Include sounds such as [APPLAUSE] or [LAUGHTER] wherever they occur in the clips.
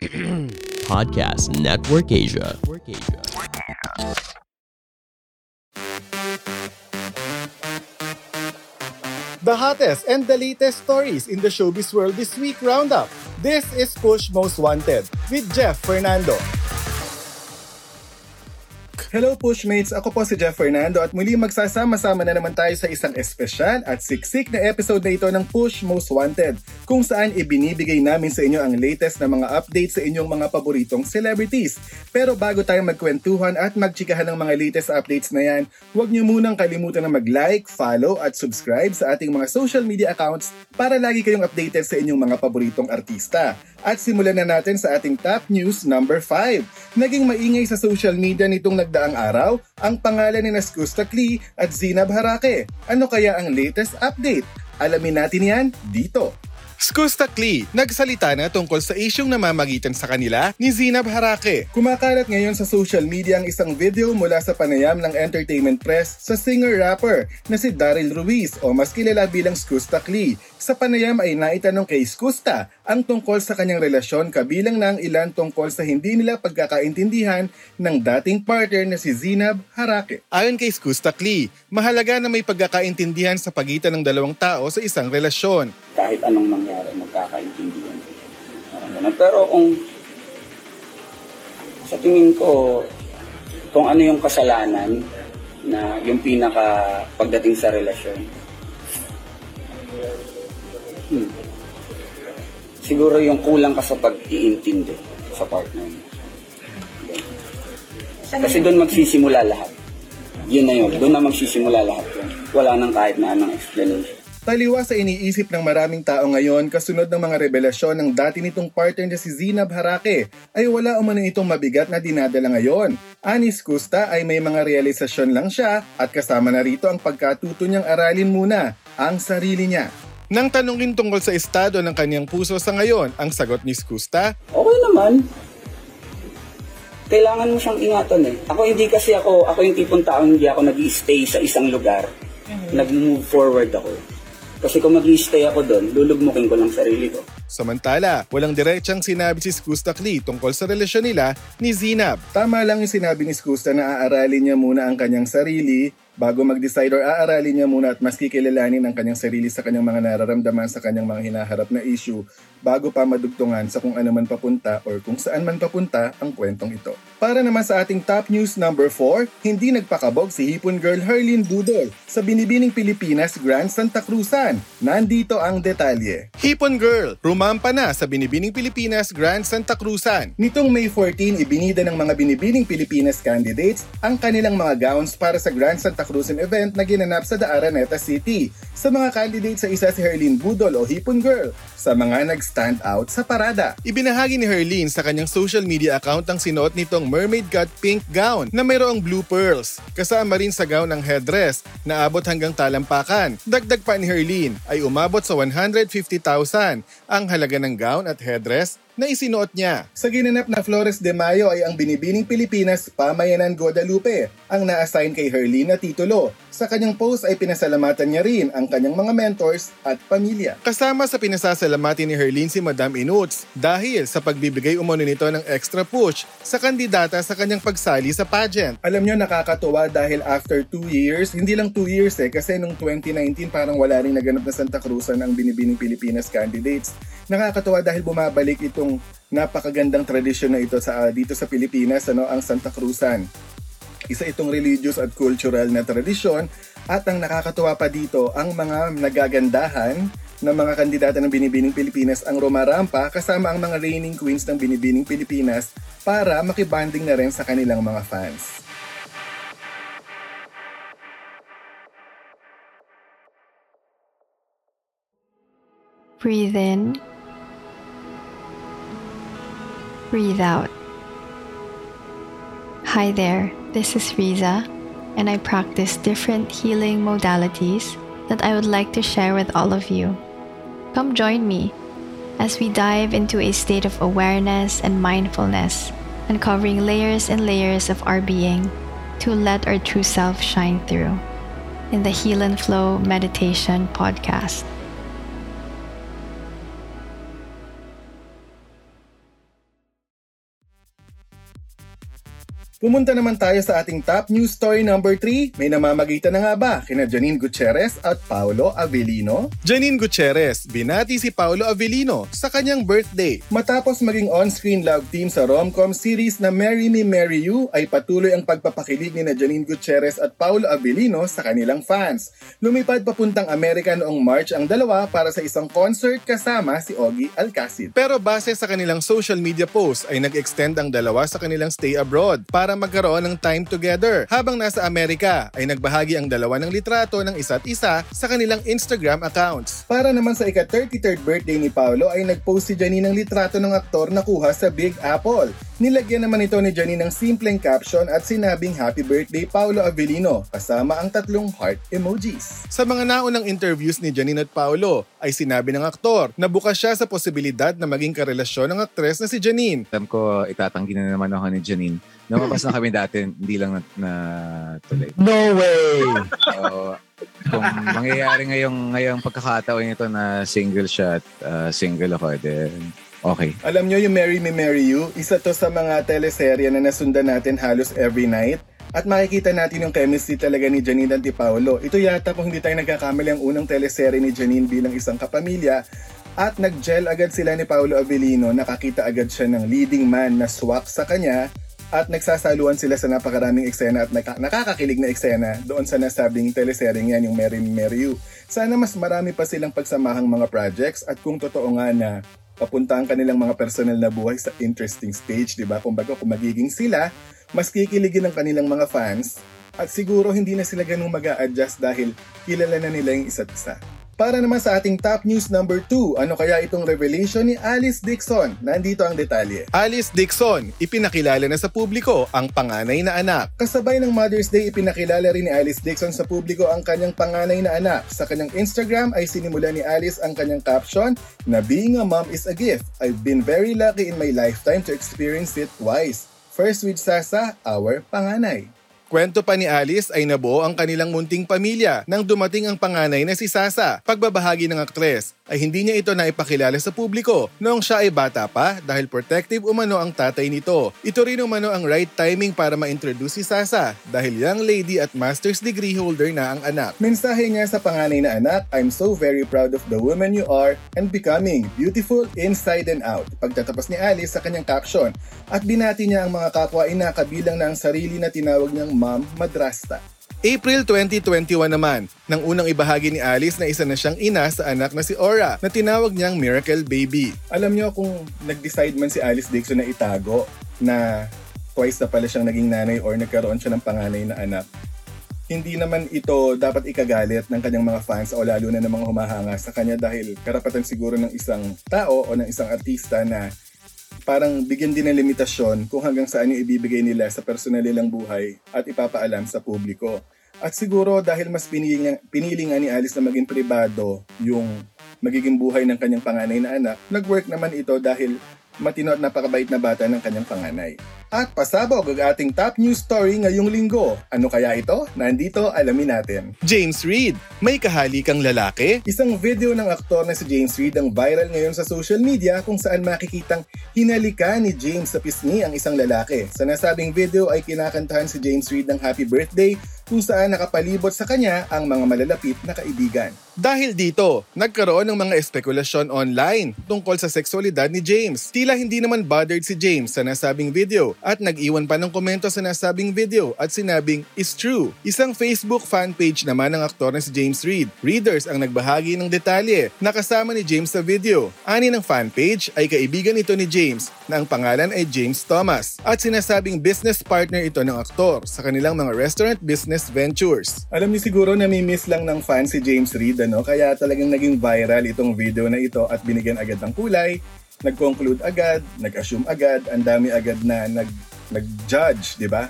[CLEARS THROAT] Podcast Network Asia. The hottest and the latest stories in the showbiz world this week roundup. This is Push Most Wanted with Jeff Fernando. Hello Pushmates! Ako po si Jeff Fernando at muli magsasama-sama na naman tayo sa isang espesyal at siksik na episode na ito ng Push Most Wanted kung saan ibinibigay namin sa inyo ang latest na mga updates sa inyong mga paboritong celebrities. Pero bago tayo magkwentuhan at magchikahan ng mga latest updates na yan, huwag niyo munang kalimutan na mag-like, follow at subscribe sa ating mga social media accounts para lagi kayong updated sa inyong mga paboritong artista. At simulan na natin sa ating top news number 5. Naging maingay sa social media nitong nagdaang araw ang pangalan ni Naskusta Klee at Zinab Harake. Ano kaya ang latest update? Alamin natin yan dito. Skusta nagsalita na tungkol sa isyong namamagitan sa kanila ni Zinab Harake. Kumakalat ngayon sa social media ang isang video mula sa panayam ng entertainment press sa singer-rapper na si Daryl Ruiz o mas kilala bilang Skusta. Sa panayam ay naitanong kay Skusta ang tungkol sa kanyang relasyon kabilang ng ilan tungkol sa hindi nila pagkakaintindihan ng dating partner na si Zinab Harake. Ayon kay Skusta Klee, mahalaga na may pagkakaintindihan sa pagitan ng dalawang tao sa isang relasyon kahit anong mangyari, magkakaintindihan. Ganun. Pero kung sa tingin ko, kung ano yung kasalanan na yung pinaka pagdating sa relasyon, hmm, siguro yung kulang ka sa pag-iintindi sa partner mo. Kasi doon magsisimula lahat. Yun na yun. Doon na magsisimula lahat yun. Wala nang kahit na anong explanation. Taliwa sa iniisip ng maraming tao ngayon kasunod ng mga revelasyon ng dati nitong partner na si Zinab Harake ay wala umano itong mabigat na dinadala ngayon. Anis Kusta ay may mga realisasyon lang siya at kasama na rito ang pagkatuto niyang aralin muna ang sarili niya. Nang tanungin tungkol sa estado ng kanyang puso sa ngayon, ang sagot ni Skusta, Okay naman. Kailangan mo siyang ingatan eh. Ako hindi kasi ako, ako yung tipong tao hindi ako nag stay sa isang lugar. Nag-move forward ako. Kasi kung mag stay ako doon, lulugmukin ko lang sarili ko. Samantala, walang diretsang sinabi si Skusta Klee tungkol sa relasyon nila ni Zinab. Tama lang yung sinabi ni Skusta na aaralin niya muna ang kanyang sarili bago mag-decide or aaralin niya muna at mas kikilalanin ang kanyang sarili sa kanyang mga nararamdaman sa kanyang mga hinaharap na issue bago pa madugtungan sa kung ano man papunta or kung saan man papunta ang kwentong ito. Para naman sa ating top news number 4, hindi nagpakabog si Hipon Girl Herlin Dudol sa Binibining Pilipinas Grand Santa Cruzan. Nandito ang detalye. Hipon Girl, rumampa na sa Binibining Pilipinas Grand Santa Cruzan. Nitong May 14, ibinida ng mga Binibining Pilipinas candidates ang kanilang mga gowns para sa Grand Santa Cruzan event na ginanap sa Araneta City. Sa mga candidates sa isa si Herlin Budol o Hipon Girl, sa mga nag-stand out sa parada. Ibinahagi ni Herlin sa kanyang social media account ang sinuot nitong mermaid cut pink gown na mayroong blue pearls. Kasama rin sa gown ang headdress na abot hanggang talampakan. Dagdag pa ni Herlin ay umabot sa 150,000 ang halaga ng gown at headdress na isinuot niya. Sa ginanap na Flores de Mayo ay ang Binibining Pilipinas Pamayanan Guadalupe ang na-assign kay Herlin na titulo. Sa kanyang post ay pinasalamatan niya rin ang kanyang mga mentors at pamilya. Kasama sa pinasasalamatan ni Herlin si Madam Inuts dahil sa pagbibigay umano nito ng extra push sa kandidata sa kanyang pagsali sa pageant. Alam niyo nakakatuwa dahil after 2 years, hindi lang 2 years eh kasi nung 2019 parang wala rin naganap na Santa Cruzan ang Binibining Pilipinas candidates. Nakakatuwa dahil bumabalik itong napakagandang tradisyon na ito sa uh, dito sa Pilipinas ano ang Santa Cruzan. Isa itong religious at cultural na tradisyon at ang nakakatuwa pa dito ang mga nagagandahan ng mga kandidata ng Binibining Pilipinas ang rumarampa kasama ang mga reigning queens ng Binibining Pilipinas para makibanding na rin sa kanilang mga fans. Breathe in. Breathe out. Hi there, this is Riza, and I practice different healing modalities that I would like to share with all of you. Come join me as we dive into a state of awareness and mindfulness, uncovering layers and layers of our being to let our true self shine through in the Heal and Flow Meditation Podcast. Pumunta naman tayo sa ating top news story number 3. May namamagitan na nga ba kina Janine Gutierrez at Paolo Avellino? Janine Gutierrez, binati si Paolo Avellino sa kanyang birthday. Matapos maging on-screen love team sa rom-com series na Marry Me, Marry You, ay patuloy ang pagpapakilig ni na Janine Gutierrez at Paolo Avellino sa kanilang fans. Lumipad papuntang Amerika noong March ang dalawa para sa isang concert kasama si Ogie Alcacid. Pero base sa kanilang social media post ay nag-extend ang dalawa sa kanilang stay abroad para magkaroon ng time together. Habang nasa Amerika ay nagbahagi ang dalawa ng litrato ng isa't isa sa kanilang Instagram accounts. Para naman sa ika-33rd birthday ni Paolo ay nagpost si Janine ng litrato ng aktor na kuha sa Big Apple. Nilagyan naman ito ni Janine ng simpleng caption at sinabing Happy Birthday Paolo Avellino kasama ang tatlong heart emojis. Sa mga naunang interviews ni Janine at Paolo ay sinabi ng aktor na bukas siya sa posibilidad na maging karelasyon ng aktres na si Janine. Alam ko, itatanggi na naman ako ni Janine. Lumabas na kami dati, hindi lang na, na tuloy. No way! So, kung mangyayari ngayong, ngayong pagkakataon ito na single shot, uh, single ako, then okay. Alam nyo yung Marry Me, Marry You, isa to sa mga teleserye na nasundan natin halos every night. At makikita natin yung chemistry talaga ni Janine ni Paolo. Ito yata kung hindi tayo nagkakamali ang unang teleserye ni Janine bilang isang kapamilya. At nag-gel agad sila ni Paolo Avellino, nakakita agad siya ng leading man na swak sa kanya at nagsasaluan sila sa napakaraming eksena at naka- nakakakilig na eksena doon sa nasabing teleserye yan, yung Mary Me, Mary You. Sana mas marami pa silang pagsamahang mga projects at kung totoo nga na papunta ang kanilang mga personal na buhay sa interesting stage, di ba? Kumbaga kung magiging sila, mas kikiligin ng kanilang mga fans at siguro hindi na sila ganung mag adjust dahil kilala na nila yung isa't isa. Para naman sa ating top news number 2, ano kaya itong revelation ni Alice Dixon? Nandito ang detalye. Alice Dixon, ipinakilala na sa publiko ang panganay na anak. Kasabay ng Mother's Day, ipinakilala rin ni Alice Dixon sa publiko ang kanyang panganay na anak. Sa kanyang Instagram ay sinimula ni Alice ang kanyang caption na Being a mom is a gift. I've been very lucky in my lifetime to experience it twice. First with Sasa, our panganay. Kwento pa ni Alice ay nabuo ang kanilang munting pamilya nang dumating ang panganay na si Sasa. Pagbabahagi ng aktres ay hindi niya ito naipakilala sa publiko noong siya ay bata pa dahil protective umano ang tatay nito. Ito rin umano ang right timing para ma-introduce si Sasa dahil young lady at master's degree holder na ang anak. Mensahe niya sa panganay na anak, I'm so very proud of the woman you are and becoming beautiful inside and out. Pagtatapos ni Alice sa kanyang caption at binati niya ang mga kapwa-ina kabilang na ang sarili na tinawag niyang Ma'am Madrasta. April 2021 naman, nang unang ibahagi ni Alice na isa na siyang ina sa anak na si Aura na tinawag niyang Miracle Baby. Alam niyo kung nag-decide man si Alice Dixon na itago na twice na pala siyang naging nanay or nagkaroon siya ng panganay na anak, hindi naman ito dapat ikagalit ng kanyang mga fans o lalo na ng mga humahanga sa kanya dahil karapatan siguro ng isang tao o ng isang artista na parang bigyan din ng limitasyon kung hanggang saan yung ibibigay nila sa personal nilang buhay at ipapaalam sa publiko. At siguro dahil mas pinili, pinili nga ni Alice na maging pribado yung magiging buhay ng kanyang panganay na anak, nag-work naman ito dahil matino at napakabait na bata ng kanyang panganay. At pasabog ang ating top news story ngayong linggo. Ano kaya ito? Nandito, alamin natin. James Reid, may kahalikang lalaki? Isang video ng aktor na si James Reid ang viral ngayon sa social media kung saan makikitang hinalika ni James sa pisngi ang isang lalaki. Sa nasabing video ay kinakantahan si James Reid ng happy birthday kung saan nakapalibot sa kanya ang mga malalapit na kaibigan. Dahil dito, nagkaroon ng mga espekulasyon online tungkol sa sexualidad ni James. Tila hindi naman bothered si James sa nasabing video at nag-iwan pa ng komento sa nasabing video at sinabing, is true. Isang Facebook fan page naman ng aktor na si James Reid. Readers ang nagbahagi ng detalye na kasama ni James sa video. Ani ng fan page ay kaibigan ito ni James na ang pangalan ay James Thomas at sinasabing business partner ito ng aktor sa kanilang mga restaurant business ventures. Alam niyo siguro namimiss lang ng fan si James Reid ano kaya talagang naging viral itong video na ito at binigyan agad ng kulay nag-conclude agad, nag-assume agad, ang dami agad na nag, nag-judge, di ba?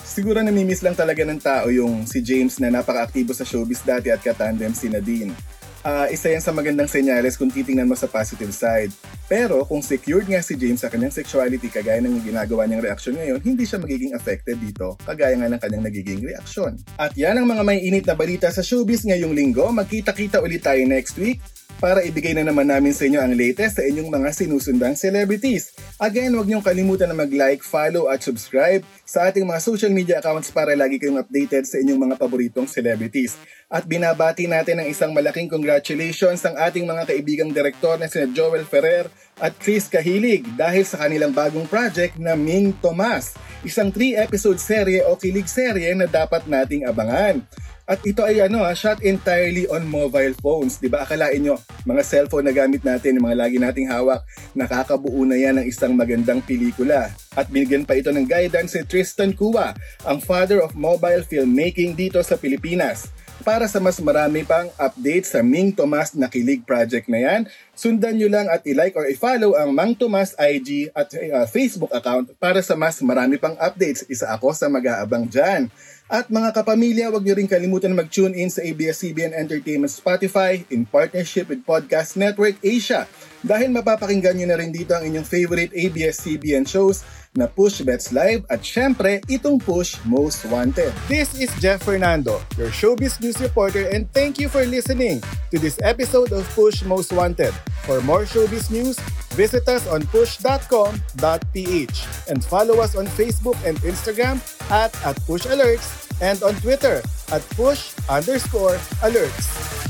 Siguro namimiss lang talaga ng tao yung si James na napaka-aktibo sa showbiz dati at katandem si Nadine. Uh, isa yan sa magandang senyales kung titingnan mo sa positive side. Pero kung secured nga si James sa kanyang sexuality kagaya ng ginagawa niyang reaksyon ngayon, hindi siya magiging affected dito kagaya nga ng kanyang nagiging reaksyon. At yan ang mga may init na balita sa showbiz ngayong linggo. Magkita-kita ulit tayo next week. Para ibigay na naman namin sa inyo ang latest sa inyong mga sinusundang celebrities. Again, huwag niyong kalimutan na mag-like, follow at subscribe sa ating mga social media accounts para lagi kayong updated sa inyong mga paboritong celebrities. At binabati natin ng isang malaking congratulations ang ating mga kaibigang direktor na sina Joel Ferrer at Chris Kahilig dahil sa kanilang bagong project na Ming Tomas, isang 3-episode serye o kilig serye na dapat nating abangan. At ito ay ano, ha, shot entirely on mobile phones. Di ba akalain nyo, mga cellphone na gamit natin, mga lagi nating hawak, nakakabuo na yan ng isang magandang pelikula. At binigyan pa ito ng guidance si Tristan Kua, ang father of mobile filmmaking dito sa Pilipinas. Para sa mas marami pang update sa Ming Tomas na Kilig project na yan, sundan nyo lang at i-like or i-follow ang Mang Tomas IG at uh, Facebook account para sa mas marami pang updates. Isa ako sa mag-aabang dyan. At mga kapamilya, huwag niyo rin kalimutan mag-tune in sa ABS-CBN Entertainment Spotify in partnership with Podcast Network Asia dahil mapapakinggan niyo na rin dito ang inyong favorite ABS-CBN shows na Push Bets Live at syempre itong Push Most Wanted. This is Jeff Fernando, your showbiz news reporter and thank you for listening to this episode of Push Most Wanted. For more showbiz news, visit us on push.com.ph and follow us on Facebook and Instagram at, at Push Alerts and on Twitter at push underscore alerts.